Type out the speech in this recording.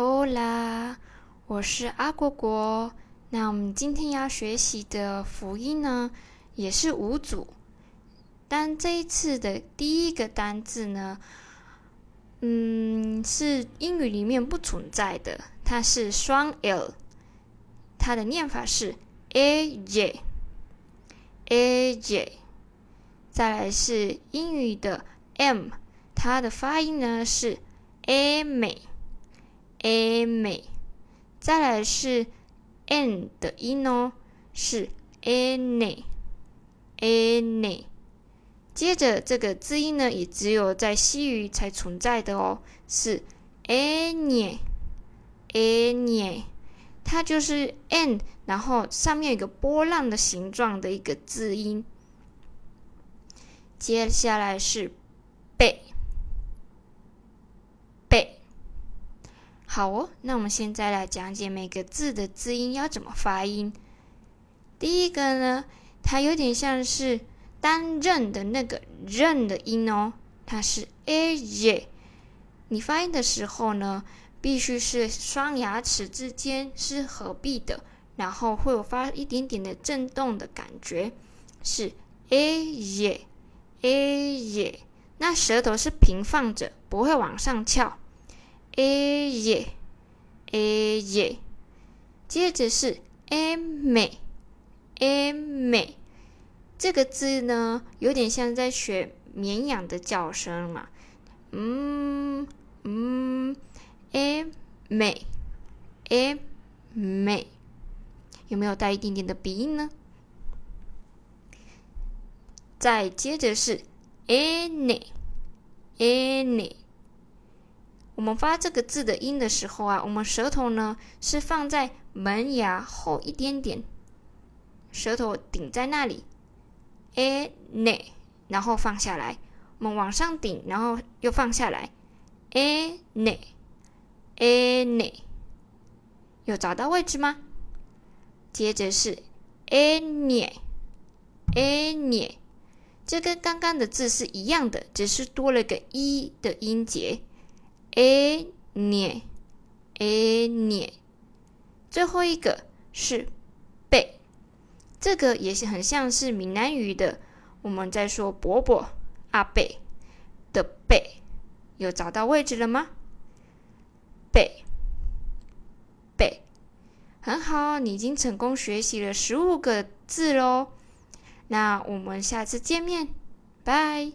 欧啦，我是阿果果。那我们今天要学习的辅音呢，也是五组，但这一次的第一个单字呢，嗯，是英语里面不存在的，它是双 l，它的念法是 a j a j，再来是英语的 m，它的发音呢是 a 美。A 美，再来是 n 的音哦，是 a 内 a 内。接着这个字音呢，也只有在西语才存在的哦，是 a 涅 a 涅，它就是 n，然后上面有一个波浪的形状的一个字音。接下来是贝。好哦，那我们现在来讲解每个字的字音要怎么发音。第一个呢，它有点像是单刃的那个刃的音哦，它是 a j。你发音的时候呢，必须是双牙齿之间是合闭的，然后会有发一点点的震动的感觉，是 a j a j。那舌头是平放着，不会往上翘。A 耶 a 耶，接着是 a 美 a 美，这个字呢有点像在学绵羊的叫声嘛，嗯嗯，a 美 a 美，有没有带一点点的鼻音呢？再接着是 any any。我们发这个字的音的时候啊，我们舌头呢是放在门牙后一点点，舌头顶在那里，a 内，然后放下来，我们往上顶，然后又放下来，a 内，a 内，有找到位置吗？接着是 a 涅，a 涅，这跟刚刚的字是一样的，只是多了个一的音节。A 捏 a 捏，最后一个是贝，这个也是很像是闽南语的。我们在说伯伯阿贝的贝，有找到位置了吗？贝贝，很好，你已经成功学习了十五个字喽。那我们下次见面，拜。